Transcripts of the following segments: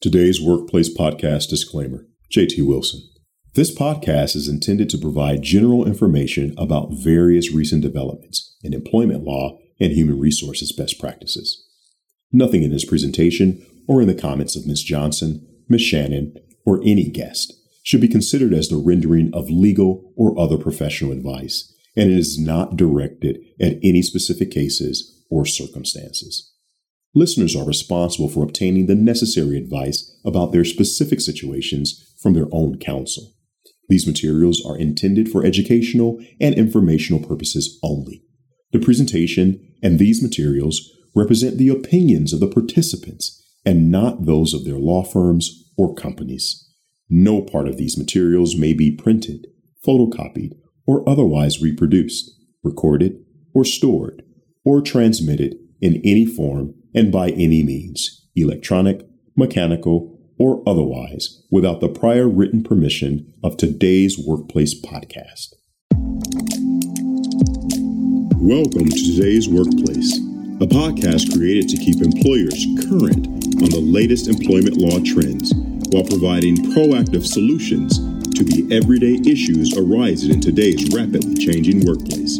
Today's Workplace Podcast disclaimer JT Wilson. This podcast is intended to provide general information about various recent developments in employment law and human resources best practices. Nothing in this presentation or in the comments of Ms. Johnson, Ms. Shannon, or any guest should be considered as the rendering of legal or other professional advice, and it is not directed at any specific cases or circumstances. Listeners are responsible for obtaining the necessary advice about their specific situations from their own counsel. These materials are intended for educational and informational purposes only. The presentation and these materials represent the opinions of the participants and not those of their law firms or companies. No part of these materials may be printed, photocopied, or otherwise reproduced, recorded, or stored, or transmitted in any form and by any means, electronic, mechanical, or otherwise, without the prior written permission of today's Workplace Podcast. Welcome to today's Workplace, a podcast created to keep employers current on the latest employment law trends while providing proactive solutions to the everyday issues arising in today's rapidly changing workplace.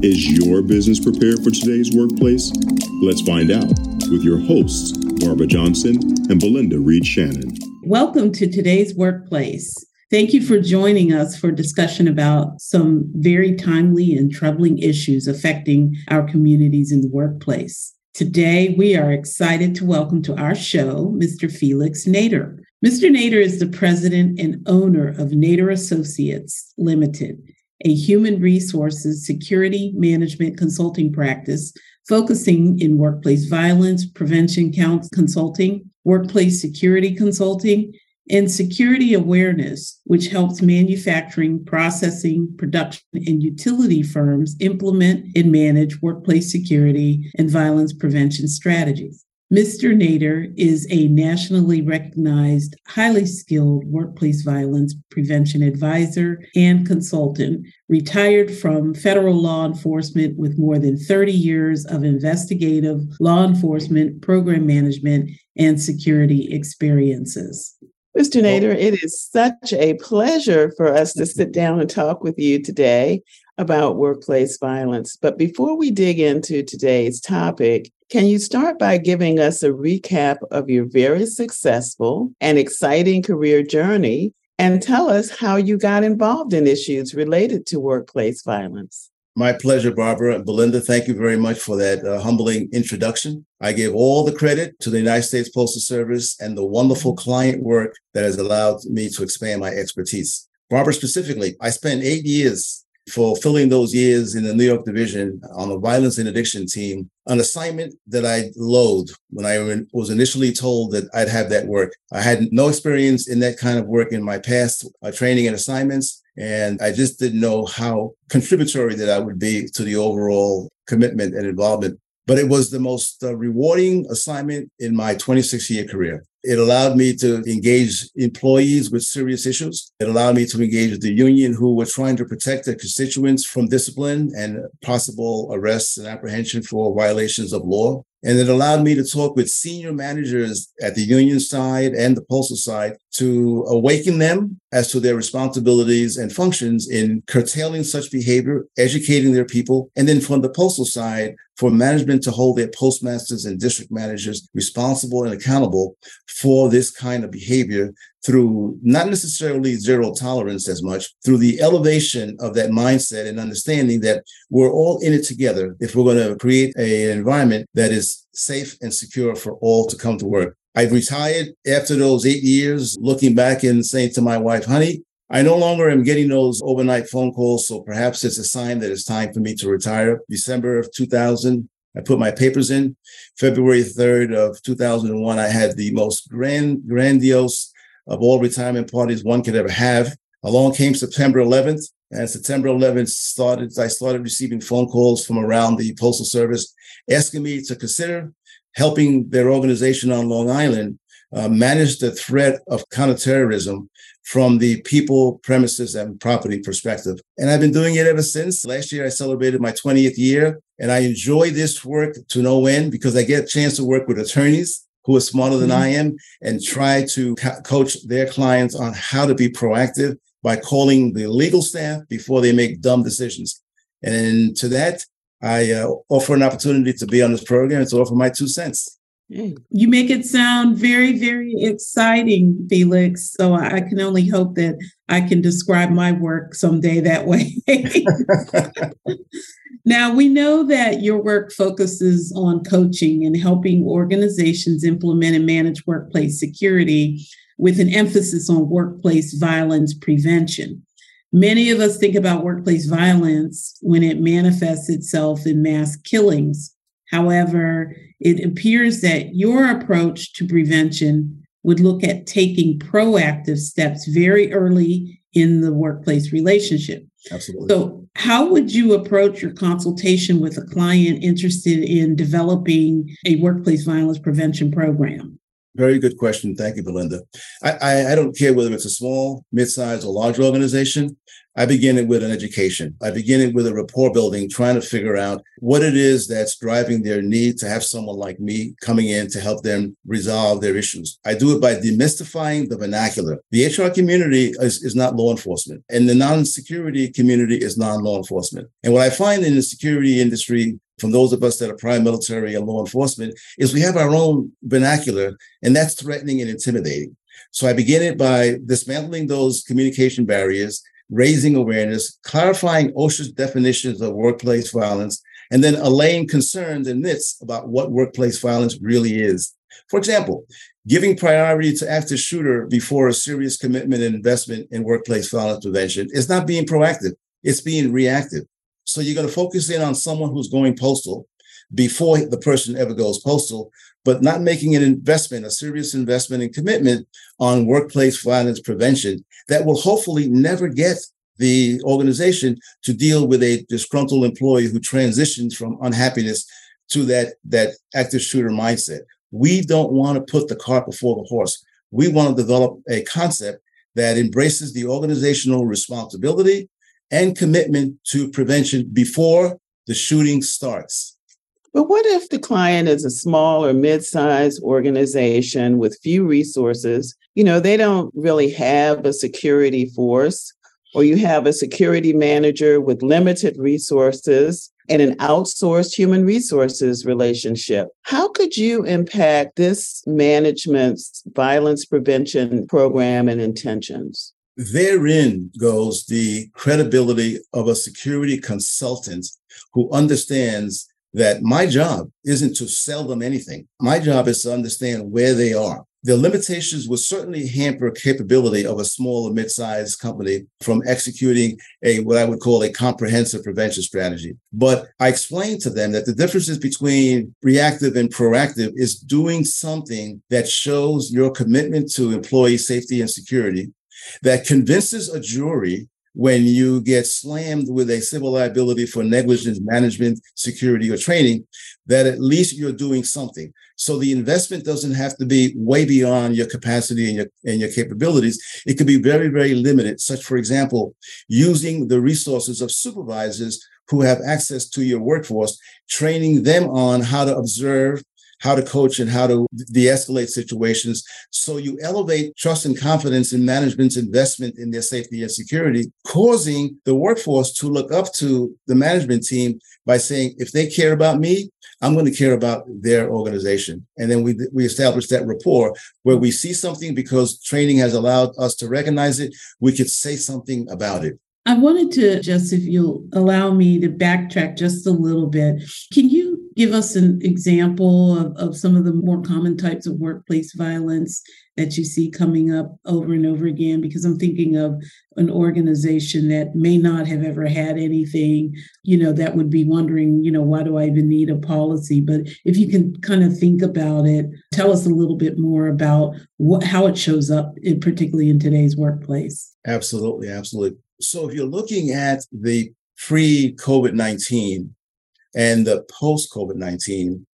Is your business prepared for today's workplace? Let's find out with your hosts, Barbara Johnson and Belinda Reed Shannon. Welcome to today's workplace. Thank you for joining us for discussion about some very timely and troubling issues affecting our communities in the workplace. Today, we are excited to welcome to our show Mr. Felix Nater. Mr. Nater is the president and owner of Nater Associates Limited, a human resources security management consulting practice focusing in workplace violence, prevention consulting, workplace security consulting, and security awareness, which helps manufacturing, processing, production, and utility firms implement and manage workplace security and violence prevention strategies. Mr. Nater is a nationally recognized, highly skilled workplace violence prevention advisor and consultant, retired from federal law enforcement with more than 30 years of investigative law enforcement, program management, and security experiences. Mr. Nater, it is such a pleasure for us to sit down and talk with you today about workplace violence. But before we dig into today's topic, can you start by giving us a recap of your very successful and exciting career journey and tell us how you got involved in issues related to workplace violence? My pleasure, Barbara. Belinda, thank you very much for that uh, humbling introduction. I give all the credit to the United States Postal Service and the wonderful client work that has allowed me to expand my expertise. Barbara, specifically, I spent eight years fulfilling those years in the New York division on the violence and addiction team, an assignment that I loathed when I was initially told that I'd have that work. I had no experience in that kind of work in my past uh, training and assignments. And I just didn't know how contributory that I would be to the overall commitment and involvement. But it was the most uh, rewarding assignment in my 26 year career. It allowed me to engage employees with serious issues. It allowed me to engage with the union who were trying to protect their constituents from discipline and possible arrests and apprehension for violations of law. And it allowed me to talk with senior managers at the union side and the postal side to awaken them as to their responsibilities and functions in curtailing such behavior, educating their people, and then from the postal side, for management to hold their postmasters and district managers responsible and accountable for this kind of behavior through not necessarily zero tolerance as much, through the elevation of that mindset and understanding that we're all in it together if we're going to create a, an environment that is safe and secure for all to come to work. I've retired after those eight years, looking back and saying to my wife, honey, I no longer am getting those overnight phone calls, so perhaps it's a sign that it's time for me to retire. December of 2000, I put my papers in. February 3rd of 2001, I had the most grand, grandiose of all retirement parties one could ever have. Along came September 11th, and September 11th started. I started receiving phone calls from around the Postal Service asking me to consider helping their organization on Long Island uh, manage the threat of counterterrorism from the people, premises, and property perspective. And I've been doing it ever since. Last year, I celebrated my 20th year, and I enjoy this work to no end because I get a chance to work with attorneys who are smarter than mm-hmm. I am and try to co- coach their clients on how to be proactive by calling the legal staff before they make dumb decisions. And to that, I uh, offer an opportunity to be on this program and to offer my two cents. You make it sound very, very exciting, Felix. So I can only hope that I can describe my work someday that way. now, we know that your work focuses on coaching and helping organizations implement and manage workplace security with an emphasis on workplace violence prevention. Many of us think about workplace violence when it manifests itself in mass killings. However, it appears that your approach to prevention would look at taking proactive steps very early in the workplace relationship. Absolutely. So, how would you approach your consultation with a client interested in developing a workplace violence prevention program? Very good question. Thank you, Belinda. I, I, I don't care whether it's a small, mid-sized, or large organization. I begin it with an education. I begin it with a rapport building, trying to figure out what it is that's driving their need to have someone like me coming in to help them resolve their issues. I do it by demystifying the vernacular. The HR community is, is not law enforcement, and the non security community is non law enforcement. And what I find in the security industry, from those of us that are prime military and law enforcement, is we have our own vernacular, and that's threatening and intimidating. So I begin it by dismantling those communication barriers raising awareness, clarifying OSHA's definitions of workplace violence, and then allaying concerns and myths about what workplace violence really is. For example, giving priority to active shooter before a serious commitment and investment in workplace violence prevention is not being proactive, it's being reactive. So you're going to focus in on someone who's going postal before the person ever goes postal, but not making an investment, a serious investment and commitment on workplace violence prevention that will hopefully never get the organization to deal with a disgruntled employee who transitions from unhappiness to that, that active shooter mindset. We don't want to put the cart before the horse. We want to develop a concept that embraces the organizational responsibility and commitment to prevention before the shooting starts. But what if the client is a small or mid-sized organization with few resources? You know, they don't really have a security force, or you have a security manager with limited resources and an outsourced human resources relationship. How could you impact this management's violence prevention program and intentions? Therein goes the credibility of a security consultant who understands that my job isn't to sell them anything. My job is to understand where they are. The limitations will certainly hamper capability of a small or mid-sized company from executing a what I would call a comprehensive prevention strategy. But I explained to them that the differences between reactive and proactive is doing something that shows your commitment to employee safety and security, that convinces a jury when you get slammed with a civil liability for negligence management, security, or training, that at least you're doing something. So the investment doesn't have to be way beyond your capacity and your, and your capabilities. It could be very, very limited, such, for example, using the resources of supervisors who have access to your workforce, training them on how to observe how to coach and how to de-escalate situations. So you elevate trust and confidence in management's investment in their safety and security, causing the workforce to look up to the management team by saying, if they care about me, I'm going to care about their organization. And then we, we establish that rapport where we see something because training has allowed us to recognize it. We could say something about it. I wanted to just, if you'll allow me to backtrack just a little bit, can you give us an example of, of some of the more common types of workplace violence that you see coming up over and over again? Because I'm thinking of an organization that may not have ever had anything, you know, that would be wondering, you know, why do I even need a policy? But if you can kind of think about it, tell us a little bit more about what, how it shows up, in, particularly in today's workplace. Absolutely, absolutely. So if you're looking at the pre COVID 19 and the post COVID 19,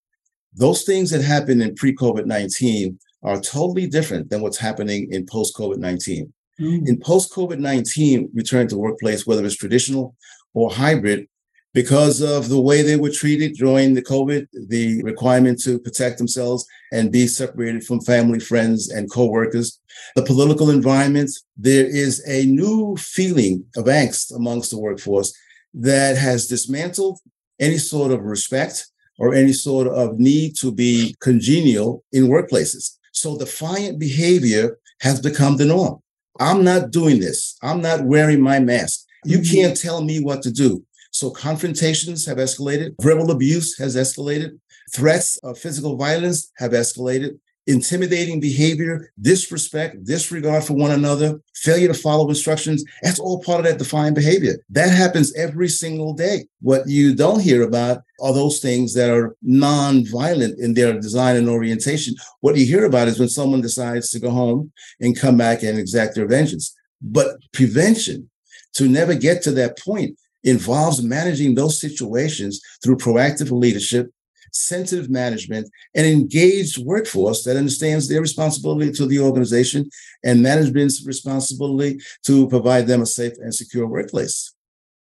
those things that happened in pre COVID 19 are totally different than what's happening in post COVID 19. Mm. In post COVID 19 return to workplace, whether it's traditional or hybrid, because of the way they were treated during the COVID, the requirement to protect themselves and be separated from family, friends, and coworkers. The political environment, there is a new feeling of angst amongst the workforce that has dismantled any sort of respect or any sort of need to be congenial in workplaces. So defiant behavior has become the norm. I'm not doing this. I'm not wearing my mask. You mm-hmm. can't tell me what to do. So confrontations have escalated, verbal abuse has escalated, threats of physical violence have escalated, intimidating behavior, disrespect, disregard for one another, failure to follow instructions. That's all part of that defiant behavior. That happens every single day. What you don't hear about are those things that are non-violent in their design and orientation. What you hear about is when someone decides to go home and come back and exact their vengeance. But prevention to never get to that point involves managing those situations through proactive leadership, sensitive management, and engaged workforce that understands their responsibility to the organization and management's responsibility to provide them a safe and secure workplace.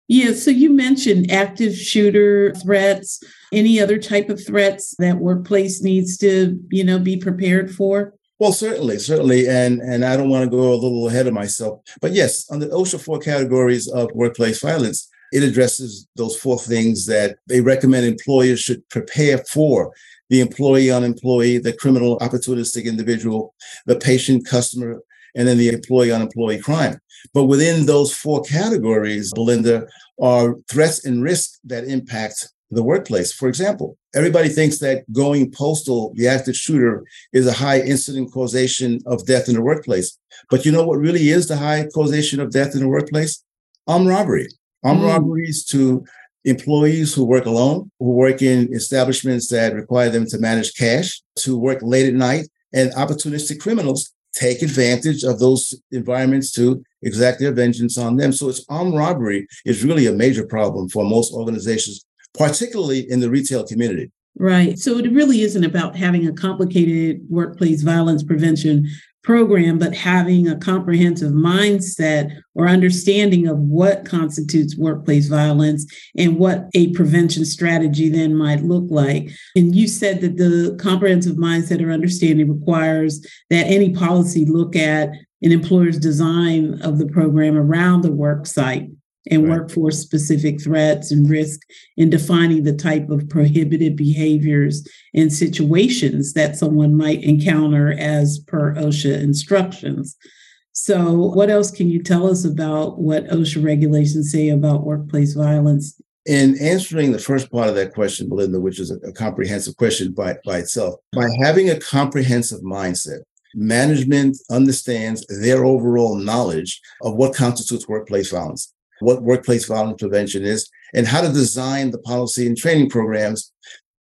Yeah, so you mentioned active shooter threats, any other type of threats that workplace needs to, you know, be prepared for? Well, certainly, certainly, and and I don't want to go a little ahead of myself, but yes, on the OSHA four categories of workplace violence, it addresses those four things that they recommend employers should prepare for the employee on employee, the criminal opportunistic individual, the patient customer, and then the employee on employee crime. But within those four categories, Belinda, are threats and risks that impact the workplace. For example, everybody thinks that going postal, the active shooter, is a high incident causation of death in the workplace. But you know what really is the high causation of death in the workplace? Armed robbery. Armed mm. robberies to employees who work alone, who work in establishments that require them to manage cash, to work late at night, and opportunistic criminals take advantage of those environments to exact their vengeance on them. So it's armed robbery is really a major problem for most organizations, particularly in the retail community. Right. So it really isn't about having a complicated workplace violence prevention program, but having a comprehensive mindset or understanding of what constitutes workplace violence and what a prevention strategy then might look like. And you said that the comprehensive mindset or understanding requires that any policy look at an employer's design of the program around the work site and right. workforce specific threats and risk in defining the type of prohibited behaviors and situations that someone might encounter as per OSHA instructions. So, what else can you tell us about what OSHA regulations say about workplace violence? In answering the first part of that question, Belinda, which is a, a comprehensive question by, by itself, by having a comprehensive mindset, management understands their overall knowledge of what constitutes workplace violence what workplace violence prevention is, and how to design the policy and training programs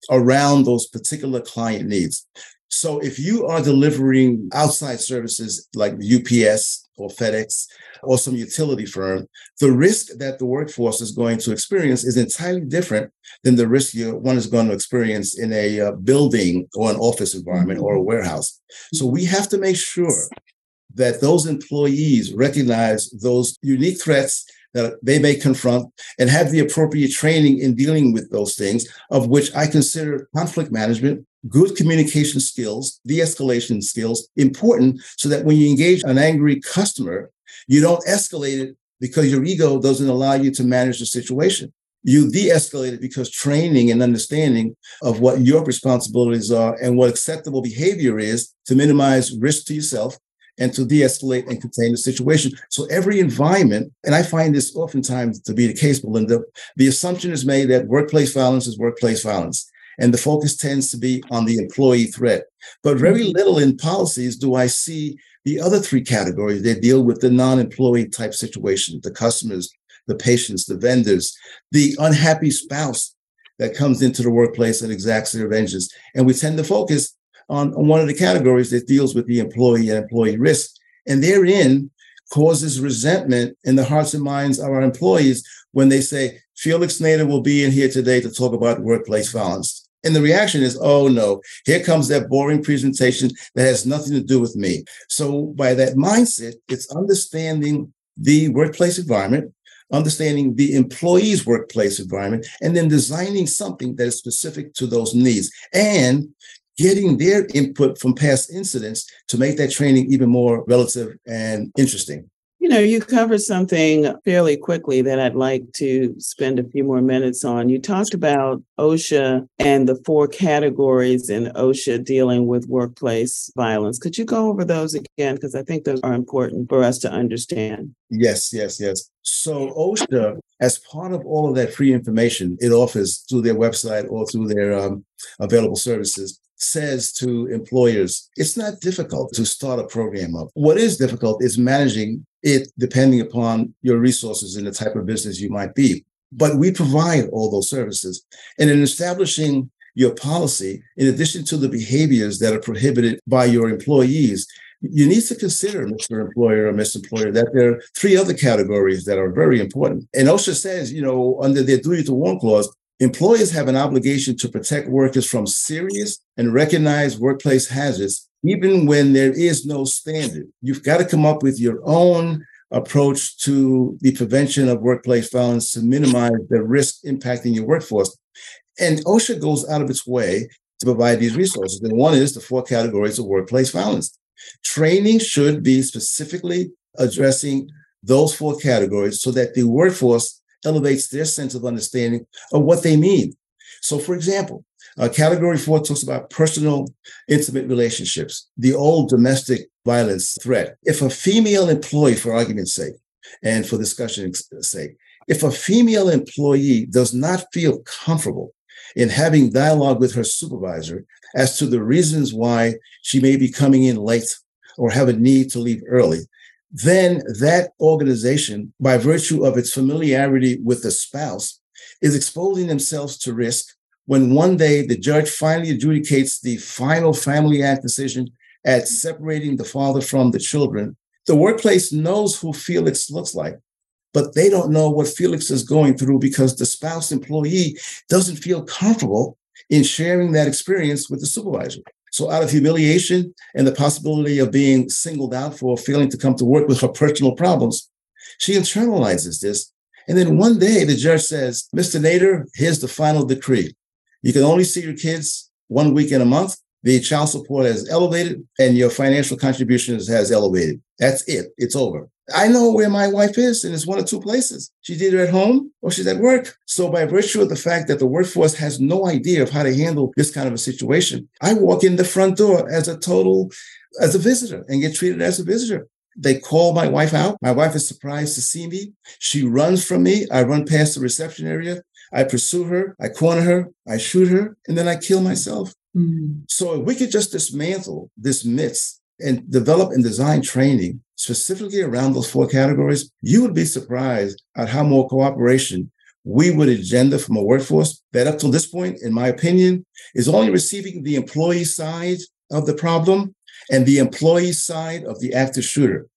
around those particular client needs. So if you are delivering outside services like UPS or FedEx or some utility firm, the risk that the workforce is going to experience is entirely different than the risk you, one is going to experience in a uh, building or an office environment or a warehouse. So we have to make sure that those employees recognize those unique threats that they may confront and have the appropriate training in dealing with those things, of which I consider conflict management, good communication skills, de escalation skills important so that when you engage an angry customer, you don't escalate it because your ego doesn't allow you to manage the situation. You de escalate it because training and understanding of what your responsibilities are and what acceptable behavior is to minimize risk to yourself and to de-escalate and contain the situation. So every environment, and I find this oftentimes to be the case, Belinda, the assumption is made that workplace violence is workplace violence. And the focus tends to be on the employee threat. But very mm-hmm. little in policies do I see the other three categories that deal with the non-employee type situation, the customers, the patients, the vendors, the unhappy spouse that comes into the workplace and exacts their vengeance. And we tend to focus on, on one of the categories that deals with the employee and employee risk. And therein causes resentment in the hearts and minds of our employees when they say, Felix Nater will be in here today to talk about workplace violence. And the reaction is, oh no, here comes that boring presentation that has nothing to do with me. So, by that mindset, it's understanding the workplace environment, understanding the employee's workplace environment, and then designing something that is specific to those needs and getting their input from past incidents to make that training even more relative and interesting. You know, you covered something fairly quickly that I'd like to spend a few more minutes on. You talked about OSHA and the four categories in OSHA dealing with workplace violence. Could you go over those again? Because I think those are important for us to understand. Yes, yes, yes. So OSHA, as part of all of that free information it offers through their website or through their um, available services, says to employers, it's not difficult to start a program up. What is difficult is managing it depending upon your resources and the type of business you might be. But we provide all those services. And in establishing your policy, in addition to the behaviors that are prohibited by your employees, you need to consider, Mr. Employer or Mr. Employer, that there are three other categories that are very important. And OSHA says, you know, under their duty to warn clause, Employers have an obligation to protect workers from serious and recognized workplace hazards, even when there is no standard. You've got to come up with your own approach to the prevention of workplace violence to minimize the risk impacting your workforce. And OSHA goes out of its way to provide these resources. And one is the four categories of workplace violence. Training should be specifically addressing those four categories so that the workforce elevates their sense of understanding of what they mean. So, for example, uh, category four talks about personal, intimate relationships, the old domestic violence threat. If a female employee, for argument's sake, and for discussion's sake, if a female employee does not feel comfortable in having dialogue with her supervisor as to the reasons why she may be coming in late or have a need to leave early, then that organization, by virtue of its familiarity with the spouse, is exposing themselves to risk when one day the judge finally adjudicates the final family act decision at separating the father from the children. The workplace knows who Felix looks like, but they don't know what Felix is going through because the spouse employee doesn't feel comfortable in sharing that experience with the supervisor. So, out of humiliation and the possibility of being singled out for failing to come to work with her personal problems, she internalizes this. And then one day the judge says, Mr. Nater, here's the final decree. You can only see your kids one week in a month. The child support has elevated and your financial contributions has elevated. That's it. It's over. I know where my wife is, and it's one of two places. She's either at home or she's at work. So, by virtue of the fact that the workforce has no idea of how to handle this kind of a situation, I walk in the front door as a total, as a visitor and get treated as a visitor. They call my wife out. My wife is surprised to see me. She runs from me. I run past the reception area. I pursue her. I corner her. I shoot her, and then I kill myself. Mm-hmm. So, if we could just dismantle this myth and develop and design training specifically around those four categories, you would be surprised at how more cooperation we would engender from a workforce that up to this point, in my opinion, is only receiving the employee side of the problem and the employee side of the active shooter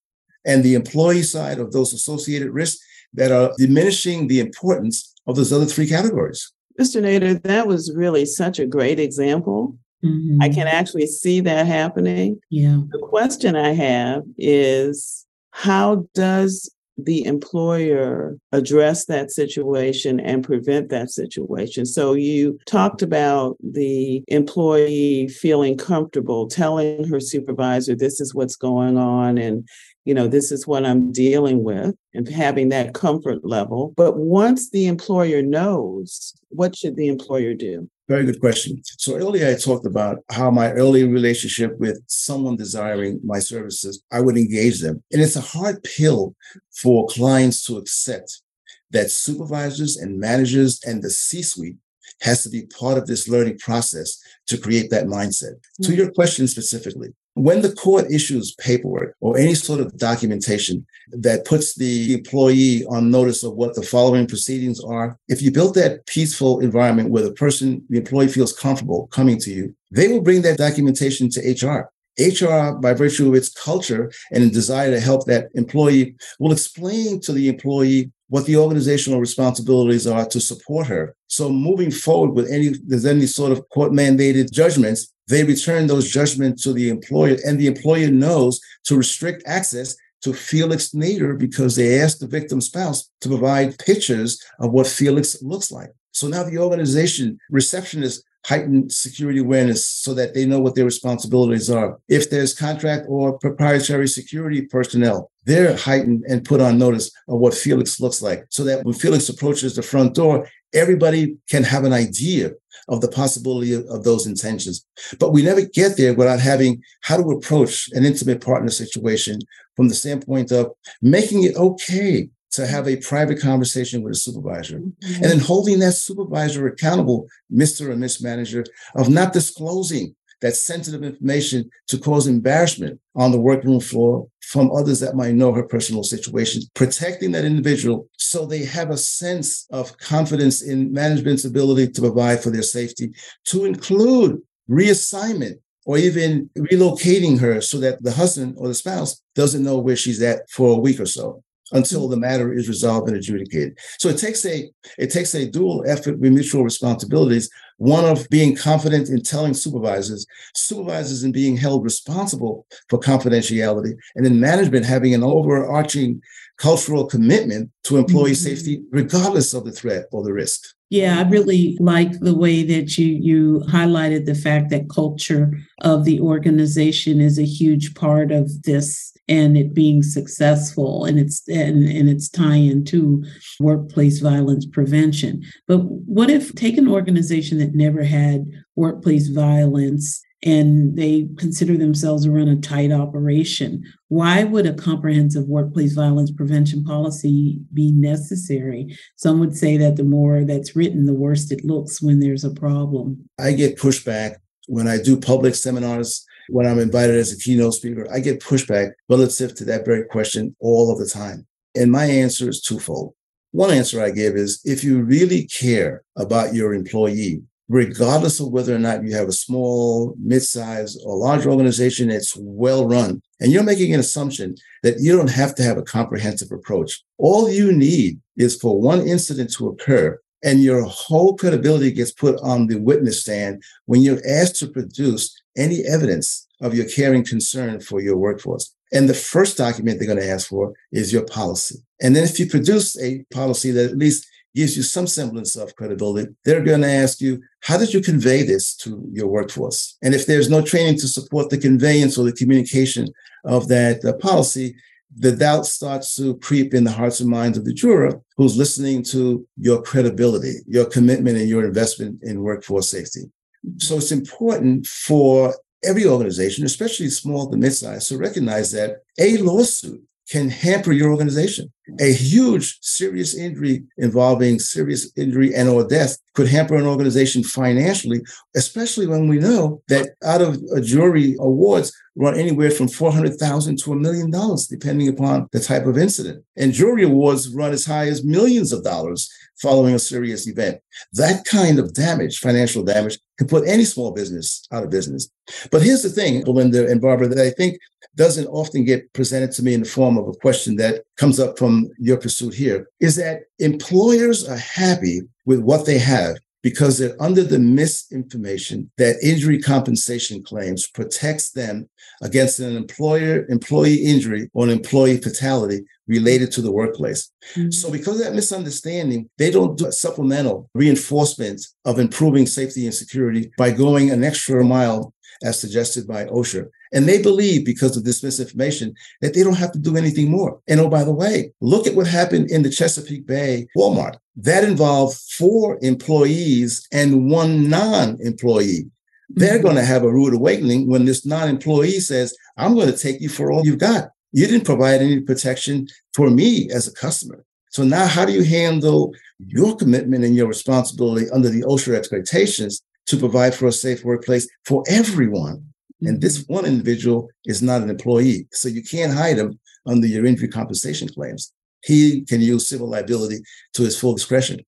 and the employee side of those associated risks that are diminishing the importance of those other three categories. Mr. Nater, that was really such a great example Mm-hmm. I can actually see that happening. Yeah. The question I have is how does the employer address that situation and prevent that situation. So you talked about the employee feeling comfortable telling her supervisor this is what's going on and you know this is what I'm dealing with and having that comfort level. But once the employer knows, what should the employer do? Very good question. So earlier I talked about how my early relationship with someone desiring my services, I would engage them. And it's a hard pill for clients to accept that supervisors and managers and the C-suite has to be part of this learning process to create that mindset. Mm-hmm. To your question specifically, when the court issues paperwork or any sort of documentation that puts the employee on notice of what the following proceedings are, if you build that peaceful environment where the person, the employee feels comfortable coming to you, they will bring that documentation to HR. HR, by virtue of its culture and desire to help that employee, will explain to the employee what the organizational responsibilities are to support her. So moving forward with any there's any sort of court mandated judgments, they return those judgments to the employer, and the employer knows to restrict access to Felix Nater because they asked the victim's spouse to provide pictures of what Felix looks like. So now the organization receptionist heightened security awareness so that they know what their responsibilities are. If there's contract or proprietary security personnel, they're heightened and put on notice of what Felix looks like so that when Felix approaches the front door, everybody can have an idea of the possibility of, of, those intentions. But we never get there without having how to approach an intimate partner situation from the standpoint of making it okay to have a private conversation with a supervisor mm-hmm. and then holding that supervisor accountable, Mr. or Miss Manager, of not disclosing that sensitive information to cause embarrassment on the workroom floor from others that might know her personal situation, protecting that individual so they have a sense of confidence in management's ability to provide for their safety, to include reassignment or even relocating her so that the husband or the spouse doesn't know where she's at for a week or so until the matter is resolved and adjudicated. So it takes a it takes a dual effort with mutual responsibilities. One of being confident in telling supervisors, supervisors in being held responsible for confidentiality, and then management having an overarching cultural commitment to employee mm-hmm. safety, regardless of the threat or the risk. Yeah, I really like the way that you you highlighted the fact that culture of the organization is a huge part of this and it being successful and its and, and its tie into workplace violence prevention. But what if take an organization that never had workplace violence and they consider themselves to run a tight operation. Why would a comprehensive workplace violence prevention policy be necessary? Some would say that the more that's written, the worse it looks when there's a problem. I get pushback when I do public seminars, when I'm invited as a keynote speaker, I get pushback relative to that very question all of the time. And my answer is twofold. One answer I give is if you really care about your employee, regardless of whether or not you have a small, mid-sized, or large organization that's well run, and you're making an assumption that you don't have to have a comprehensive approach. All you need is for one incident to occur and your whole credibility gets put on the witness stand when you're asked to produce any evidence of your caring concern for your workforce. And the first document they're going to ask for is your policy. And then if you produce a policy that at least gives you some semblance of credibility, they're going to ask you, how did you convey this to your workforce? And if there's no training to support the conveyance or the communication of that uh, policy, the doubt starts to creep in the hearts and minds of the juror who's listening to your credibility, your commitment, and your investment in workforce safety. So it's important for every organization, especially small to mid-sized, to recognize that a lawsuit can hamper your organization. A huge serious injury involving serious injury and or death could hamper an organization financially, especially when we know that out of a jury awards run anywhere from 400,000 to a million dollars, depending upon the type of incident. And jury awards run as high as millions of dollars following a serious event. That kind of damage, financial damage, can put any small business out of business. But here's the thing, Belinda and Barbara, that I think doesn't often get presented to me in the form of a question that comes up from your pursuit here is that employers are happy with what they have because they're under the misinformation that injury compensation claims protects them against an employer employee injury or an employee fatality related to the workplace. Mm-hmm. So because of that misunderstanding, they don't do a supplemental reinforcement of improving safety and security by going an extra mile as suggested by OSHA. And they believe because of this misinformation that they don't have to do anything more. And oh, by the way, look at what happened in the Chesapeake Bay Walmart. That involved four employees and one non-employee. They're mm-hmm. going to have a rude awakening when this non-employee says, I'm going to take you for all you've got. You didn't provide any protection for me as a customer. So now how do you handle your commitment and your responsibility under the OSHA expectations to provide for a safe workplace for everyone? And this one individual is not an employee. So you can't hide him under your injury compensation claims. He can use civil liability to his full discretion.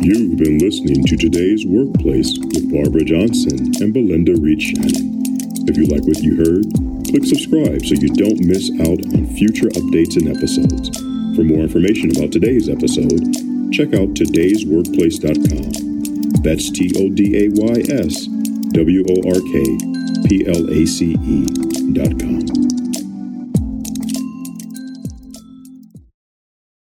You've been listening to today's workplace with Barbara Johnson and Belinda Reed Shannon. If you like what you heard, click subscribe so you don't miss out on future updates and episodes. For more information about today's episode, check out today'sworkplace.com. That's T O D A Y S W O R K P L A C E dot com.